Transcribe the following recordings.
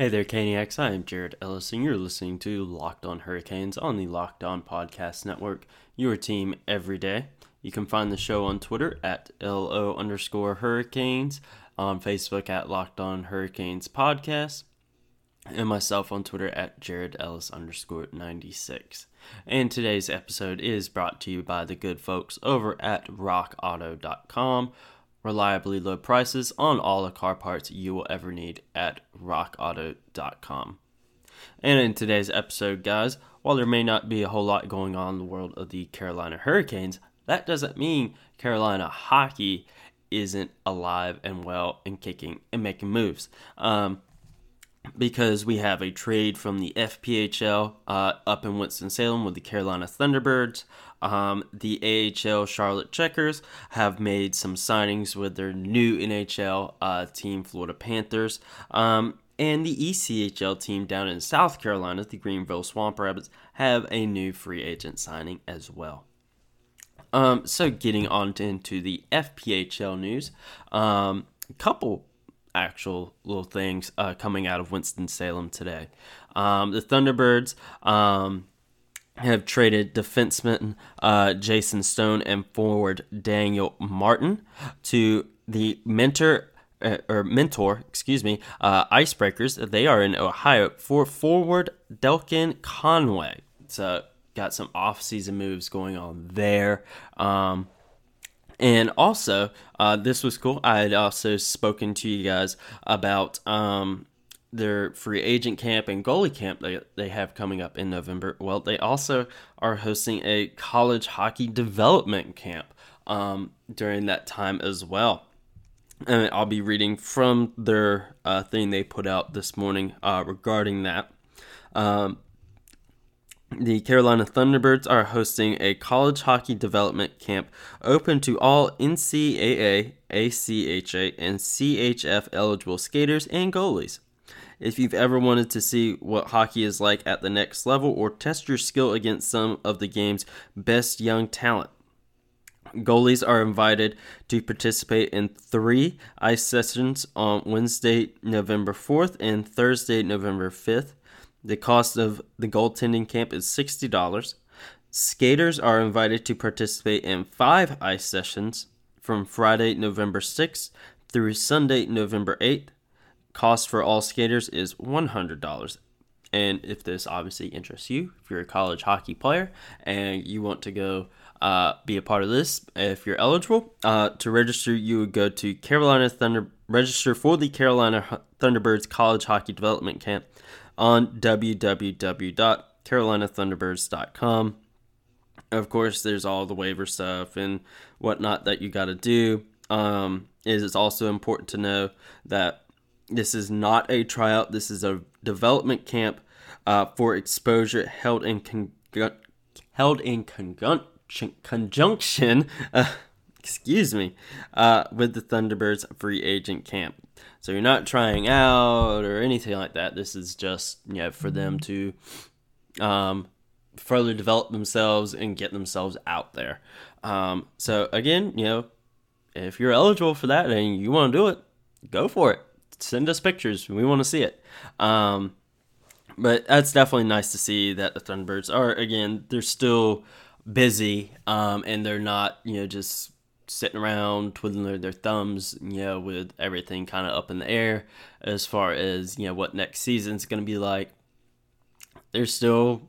Hey there, Caniacs. I am Jared Ellis, and you're listening to Locked On Hurricanes on the Locked On Podcast Network, your team every day. You can find the show on Twitter at LO underscore Hurricanes, on Facebook at Locked On Hurricanes Podcast, and myself on Twitter at Jared Ellis underscore 96. And today's episode is brought to you by the good folks over at rockauto.com reliably low prices on all the car parts you will ever need at rockauto.com. And in today's episode, guys, while there may not be a whole lot going on in the world of the Carolina Hurricanes, that doesn't mean Carolina hockey isn't alive and well and kicking and making moves. Um, because we have a trade from the FPHL uh, up in Winston-Salem with the Carolina Thunderbirds. Um, the AHL Charlotte Checkers have made some signings with their new NHL uh, team, Florida Panthers. Um, and the ECHL team down in South Carolina, the Greenville Swamp Rabbits, have a new free agent signing as well. Um, so, getting on to, into the FPHL news, um, a couple actual little things uh, coming out of Winston Salem today. Um, the Thunderbirds um, have traded defenseman uh, Jason Stone and forward Daniel Martin to the mentor. Uh, or mentor, excuse me, uh, Icebreakers. They are in Ohio for forward Delkin Conway. So got some off-season moves going on there. Um, and also, uh, this was cool. I had also spoken to you guys about um, their free agent camp and goalie camp they, they have coming up in November. Well, they also are hosting a college hockey development camp um, during that time as well. And I'll be reading from their uh, thing they put out this morning uh, regarding that. Um, the Carolina Thunderbirds are hosting a college hockey development camp open to all NCAA, ACHA, and CHF eligible skaters and goalies. If you've ever wanted to see what hockey is like at the next level or test your skill against some of the game's best young talent, goalies are invited to participate in three ice sessions on Wednesday, November 4th and Thursday, November 5th. The cost of the goaltending camp is $60. Skaters are invited to participate in five ice sessions from Friday, November 6th through Sunday, November 8th. Cost for all skaters is $100. And if this obviously interests you, if you're a college hockey player and you want to go uh, be a part of this, if you're eligible, uh, to register, you would go to Carolina Thunder, register for the Carolina Thunderbirds College Hockey Development Camp on www.carolinathunderbirds.com. Of course, there's all the waiver stuff and whatnot that you got to do. Um, is also important to know that this is not a tryout. This is a development camp uh, for exposure held in con- held in conjunction, conjunction uh, excuse me, uh, with the Thunderbirds free agent camp. So you're not trying out or anything like that. This is just you know for them to um, further develop themselves and get themselves out there. Um, so again, you know, if you're eligible for that and you want to do it, go for it. Send us pictures. We want to see it. Um, but that's definitely nice to see that the Thunderbirds are again. They're still busy um, and they're not you know just sitting around twiddling their, their thumbs, you know, with everything kind of up in the air as far as, you know, what next season's going to be like. They're still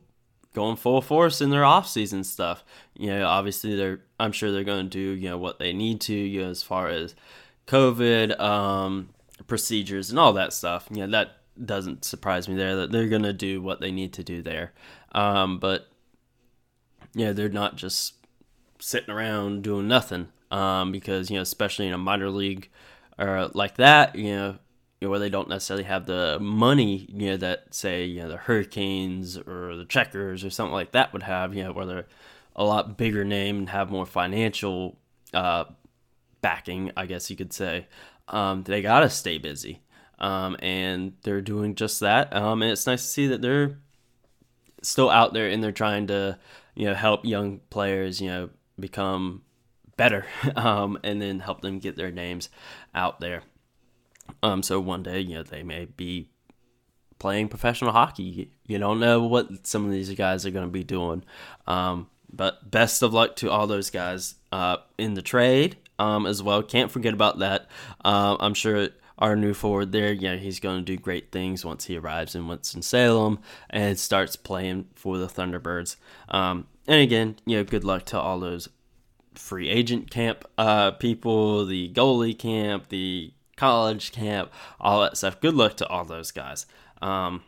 going full force in their off-season stuff. You know, obviously they're I'm sure they're going to do, you know, what they need to, you know, as far as COVID um, procedures and all that stuff. You know, that doesn't surprise me there that they're going to do what they need to do there. Um, but yeah, they're not just sitting around doing nothing um, because you know, especially in a minor league or like that, you know, you know, where they don't necessarily have the money, you know, that say you know the Hurricanes or the Checkers or something like that would have, you know, where they're a lot bigger name and have more financial uh, backing, I guess you could say. Um, they gotta stay busy, um, and they're doing just that. Um, and it's nice to see that they're still out there and they're trying to, you know, help young players, you know, become better um, and then help them get their names out there. Um, so one day, you know, they may be playing professional hockey. You don't know what some of these guys are going to be doing. Um, but best of luck to all those guys uh, in the trade um, as well. Can't forget about that. Uh, I'm sure our new forward there, yeah, he's going to do great things once he arrives in Winston Salem and starts playing for the Thunderbirds. Um, and again, you know, good luck to all those free agent camp uh, people, the goalie camp, the college camp, all that stuff. Good luck to all those guys. Um,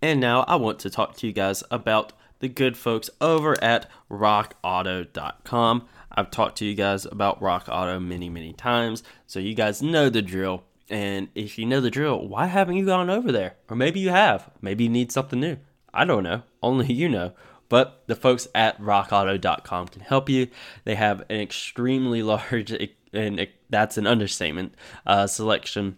and now I want to talk to you guys about the good folks over at rockauto.com. I've talked to you guys about Rock Auto many, many times, so you guys know the drill. And if you know the drill, why haven't you gone over there? Or maybe you have. Maybe you need something new. I don't know. Only you know. But the folks at rockauto.com can help you. They have an extremely large, and that's an understatement, uh, selection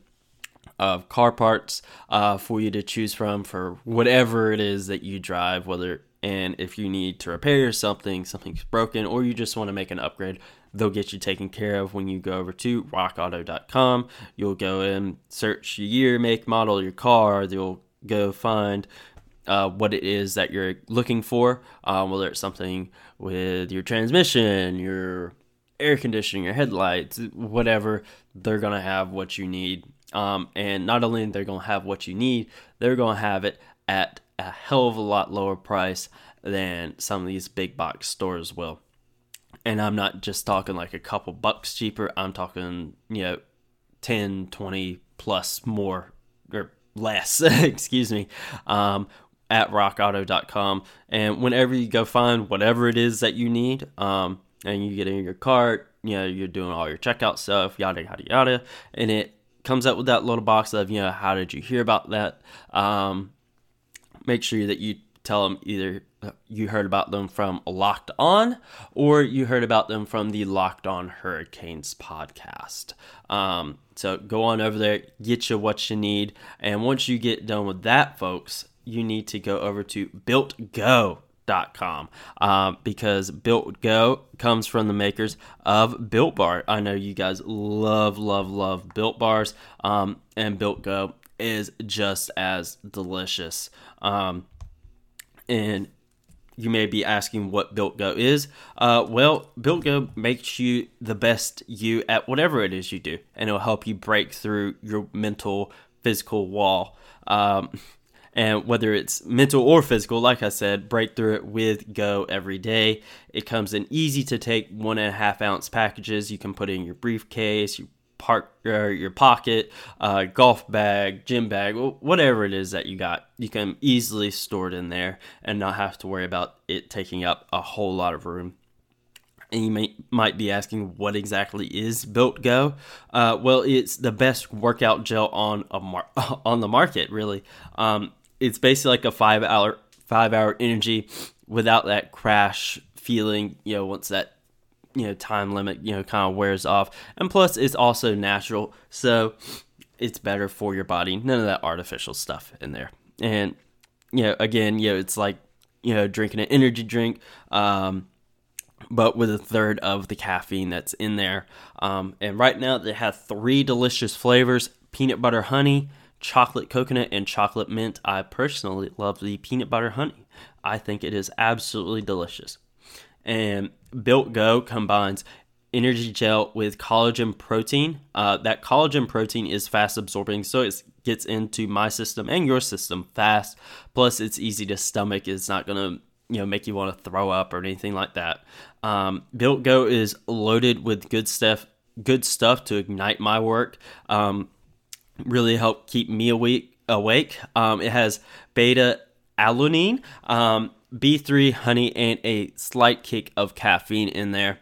of car parts uh, for you to choose from for whatever it is that you drive, whether and if you need to repair something, something's broken, or you just want to make an upgrade, they'll get you taken care of when you go over to rockauto.com. You'll go and search your year, make, model, your car. They'll go find uh, what it is that you're looking for, um, whether it's something with your transmission, your air conditioning, your headlights, whatever, they're going to have what you need. Um, and not only they're going to have what you need, they're going to have it at a hell of a lot lower price than some of these big box stores will. And I'm not just talking like a couple bucks cheaper, I'm talking, you know, 10, 20 plus more or less, excuse me, um, at rockauto.com. And whenever you go find whatever it is that you need, um, and you get in your cart, you know, you're doing all your checkout stuff, yada, yada, yada, and it comes up with that little box of, you know, how did you hear about that? Um, make sure that you tell them either you heard about them from Locked On or you heard about them from the Locked On Hurricanes podcast. Um, so go on over there, get you what you need. And once you get done with that, folks, you need to go over to builtgo.com uh, because Built Go comes from the makers of Built Bar. I know you guys love, love, love Built Bars, um, and Built Go is just as delicious. Um, and you may be asking what Built Go is. Uh, well, Built Go makes you the best you at whatever it is you do, and it'll help you break through your mental, physical wall. Um, and whether it's mental or physical, like I said, break through it with Go every day. It comes in easy to take one and a half ounce packages. You can put in your briefcase, you park or your pocket, uh, golf bag, gym bag, whatever it is that you got, you can easily store it in there and not have to worry about it taking up a whole lot of room. And you may, might be asking, what exactly is Built Go? Uh, well, it's the best workout gel on a mar- on the market. Really, um, it's basically like a five hour five hour energy without that crash feeling. You know, once that you know time limit you know kind of wears off. And plus it's also natural so it's better for your body. None of that artificial stuff in there. And you know again you know it's like you know drinking an energy drink um but with a third of the caffeine that's in there. Um, and right now they have three delicious flavors peanut butter honey chocolate coconut and chocolate mint. I personally love the peanut butter honey. I think it is absolutely delicious and Built Go combines energy gel with collagen protein. Uh, that collagen protein is fast absorbing, so it gets into my system and your system fast. Plus, it's easy to stomach. It's not gonna you know make you want to throw up or anything like that. Um, Built Go is loaded with good stuff, good stuff to ignite my work. Um, really help keep me awake. Awake. Um, it has beta alanine. Um, B3 honey and a slight kick of caffeine in there.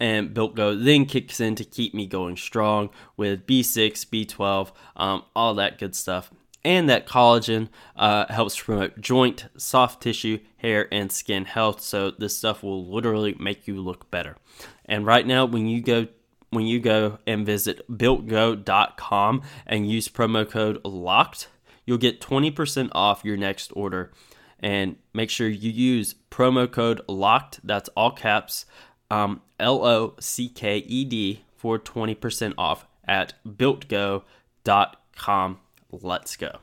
And Built Go then kicks in to keep me going strong with B6, B12, um, all that good stuff. And that collagen uh, helps promote joint, soft tissue, hair, and skin health. So this stuff will literally make you look better. And right now, when you go when you go and visit builtgo.com and use promo code LOCKED, you'll get 20% off your next order and make sure you use promo code locked that's all caps um, l-o-c-k-e-d for 20% off at builtgo.com let's go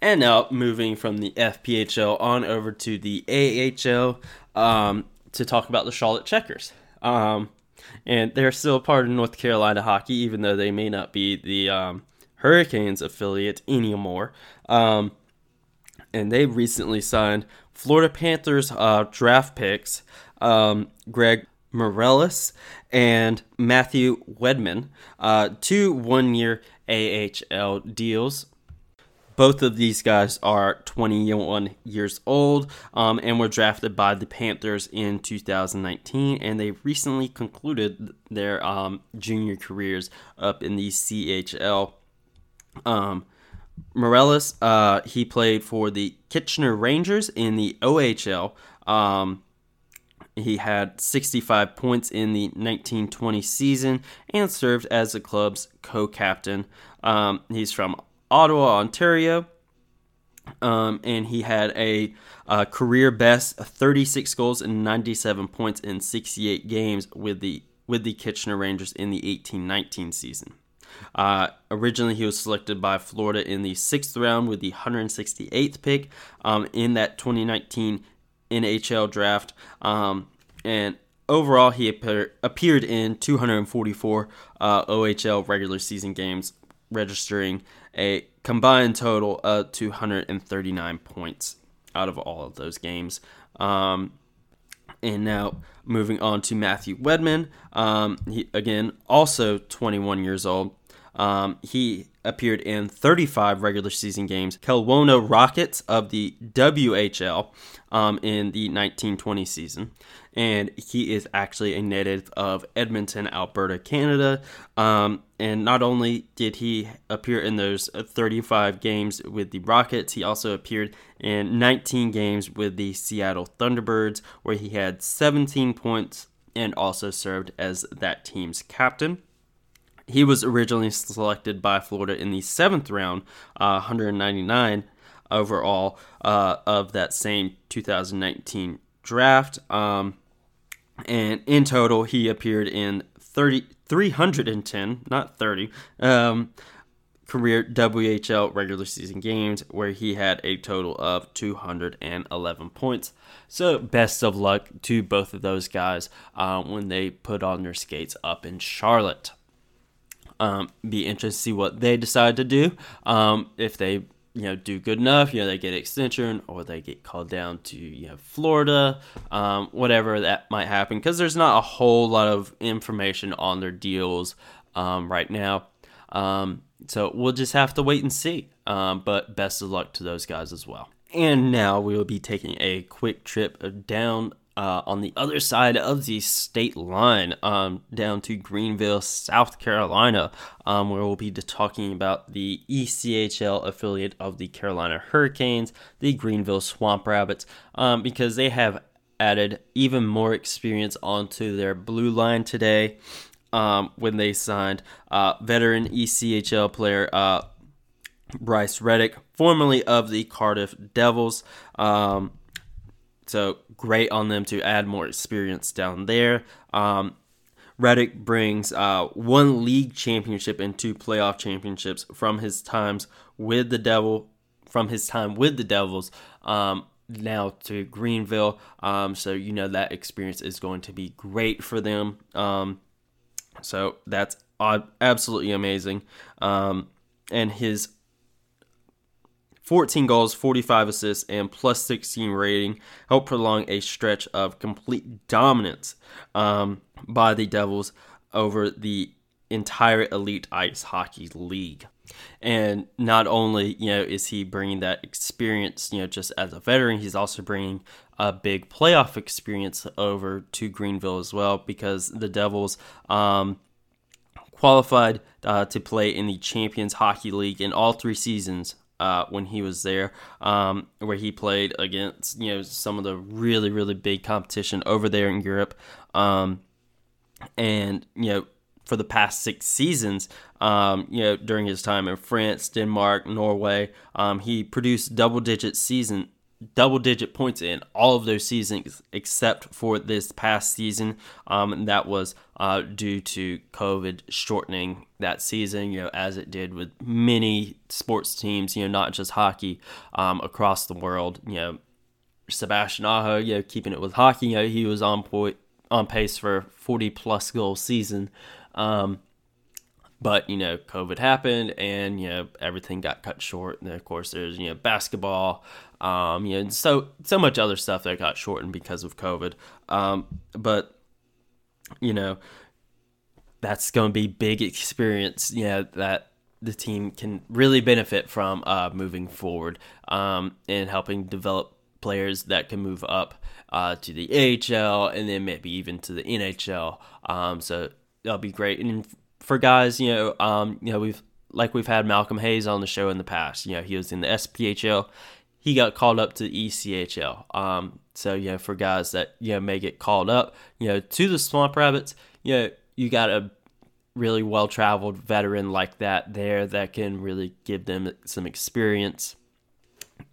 And now moving from the FPHL on over to the AHL um, to talk about the Charlotte Checkers. Um, and they're still part of North Carolina hockey, even though they may not be the um, Hurricanes affiliate anymore. Um, and they recently signed Florida Panthers uh, draft picks um, Greg Meireles and Matthew Wedman, uh, two one year AHL deals. Both of these guys are 21 years old um, and were drafted by the Panthers in 2019, and they recently concluded their um, junior careers up in the CHL. Um, Meireles, uh, he played for the Kitchener Rangers in the OHL. Um, he had 65 points in the 1920 season and served as the club's co captain. Um, he's from Ottawa, Ontario, um, and he had a, a, career best 36 goals and 97 points in 68 games with the with the Kitchener Rangers in the 1819 season. Uh, originally, he was selected by Florida in the sixth round with the 168th pick um, in that 2019 NHL draft. Um, and overall, he appear, appeared in 244 uh, OHL regular season games, registering a combined total of 239 points out of all of those games. Um, and now moving on to Matthew Wedman. Um, he again also 21 years old. Um, he appeared in 35 regular season games. Kelowna Rockets of the WHL um, in the 1920 season. And he is actually a native of Edmonton, Alberta, Canada. Um, and not only did he appear in those 35 games with the Rockets, he also appeared in 19 games with the Seattle Thunderbirds, where he had 17 points and also served as that team's captain. He was originally selected by Florida in the seventh round, uh, 199 overall uh, of that same 2019 draft. Um, and in total, he appeared in 30, 310, not 30, um, career WHL regular season games where he had a total of 211 points. So, best of luck to both of those guys uh, when they put on their skates up in Charlotte. Um, be interested to see what they decide to do. Um, if they you know do good enough, you know they get extension or they get called down to you know Florida, um, whatever that might happen. Because there's not a whole lot of information on their deals um, right now. Um, so we'll just have to wait and see. Um, but best of luck to those guys as well. And now we will be taking a quick trip down uh, on the other side of the state line, um, down to Greenville, South Carolina, um, where we'll be talking about the ECHL affiliate of the Carolina Hurricanes, the Greenville Swamp Rabbits, um, because they have added even more experience onto their blue line today um, when they signed uh, veteran ECHL player uh, Bryce Reddick, formerly of the Cardiff Devils. Um, so great on them to add more experience down there. Um, Reddick brings uh, one league championship and two playoff championships from his times with the Devil, from his time with the Devils. Um, now to Greenville, um, so you know that experience is going to be great for them. Um, so that's absolutely amazing. Um, and his 14 goals, 45 assists, and plus 16 rating helped prolong a stretch of complete dominance um, by the Devils over the entire elite ice hockey league. And not only, you know, is he bringing that experience, you know, just as a veteran, he's also bringing a big playoff experience over to Greenville as well because the Devils um, qualified uh, to play in the Champions Hockey League in all three seasons uh, when he was there, um, where he played against you know some of the really really big competition over there in Europe, um, and you know for the past six seasons, um, you know during his time in France, Denmark, Norway, um, he produced double digit season double digit points in all of those seasons except for this past season. Um, that was uh, due to COVID shortening that season, you know, as it did with many sports teams, you know, not just hockey um, across the world. You know, Sebastian Aho, you know, keeping it with hockey, you know, he was on point on pace for 40 plus goal season. Um, but you know, COVID happened, and you know everything got cut short. And of course, there's you know basketball, um, you know, so so much other stuff that got shortened because of COVID. Um, but you know, that's going to be big experience. You know that the team can really benefit from uh, moving forward um, and helping develop players that can move up uh, to the AHL and then maybe even to the NHL. Um, so that'll be great. And for guys, you know, um, you know, we've like we've had Malcolm Hayes on the show in the past. You know, he was in the SPHL. He got called up to the ECHL. Um, so you know, for guys that you know may get called up, you know, to the Swamp Rabbits, you know, you got a really well traveled veteran like that there that can really give them some experience,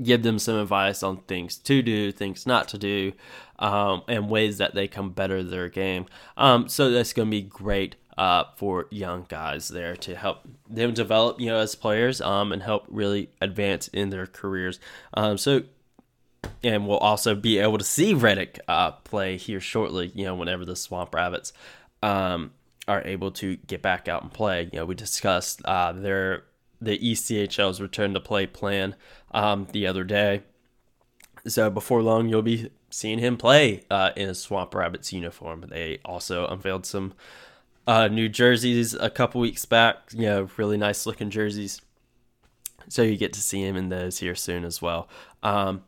give them some advice on things to do, things not to do, um, and ways that they can better their game. Um, so that's going to be great uh, for young guys there to help them develop, you know, as players, um, and help really advance in their careers. Um, so, and we'll also be able to see Reddick uh, play here shortly. You know, whenever the Swamp Rabbits um, are able to get back out and play. You know, we discussed uh, their the ECHL's return to play plan um, the other day. So before long, you'll be seeing him play uh, in a Swamp Rabbits uniform. They also unveiled some uh, new jerseys a couple weeks back. You know, really nice looking jerseys. So you get to see him in those here soon as well. Um,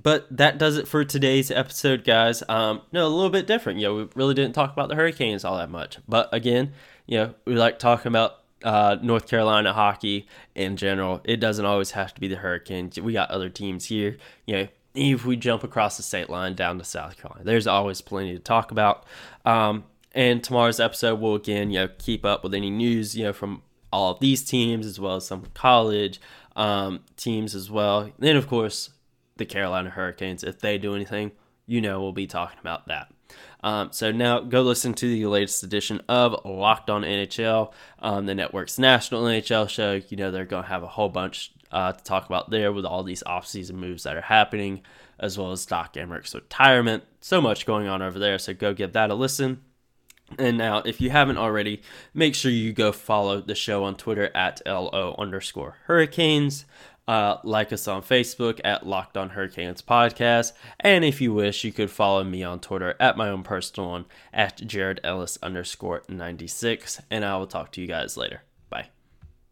but that does it for today's episode, guys. Um, no, a little bit different. You know, we really didn't talk about the Hurricanes all that much. But again, you know, we like talking about uh, North Carolina hockey in general. It doesn't always have to be the Hurricanes. We got other teams here. You know, if we jump across the state line down to South Carolina, there's always plenty to talk about. Um, and tomorrow's episode will again, you know, keep up with any news, you know, from all of these teams as well as some college um, teams as well. And then of course the Carolina Hurricanes. If they do anything, you know we'll be talking about that. Um, so now go listen to the latest edition of Locked On NHL, um, the network's national NHL show. You know they're going to have a whole bunch uh, to talk about there with all these offseason moves that are happening, as well as Doc Emrick's retirement. So much going on over there. So go give that a listen. And now, if you haven't already, make sure you go follow the show on Twitter at LO underscore hurricanes. Uh, like us on Facebook at Locked On Hurricanes Podcast. And if you wish, you could follow me on Twitter at my own personal one at Jared Ellis underscore 96. And I will talk to you guys later.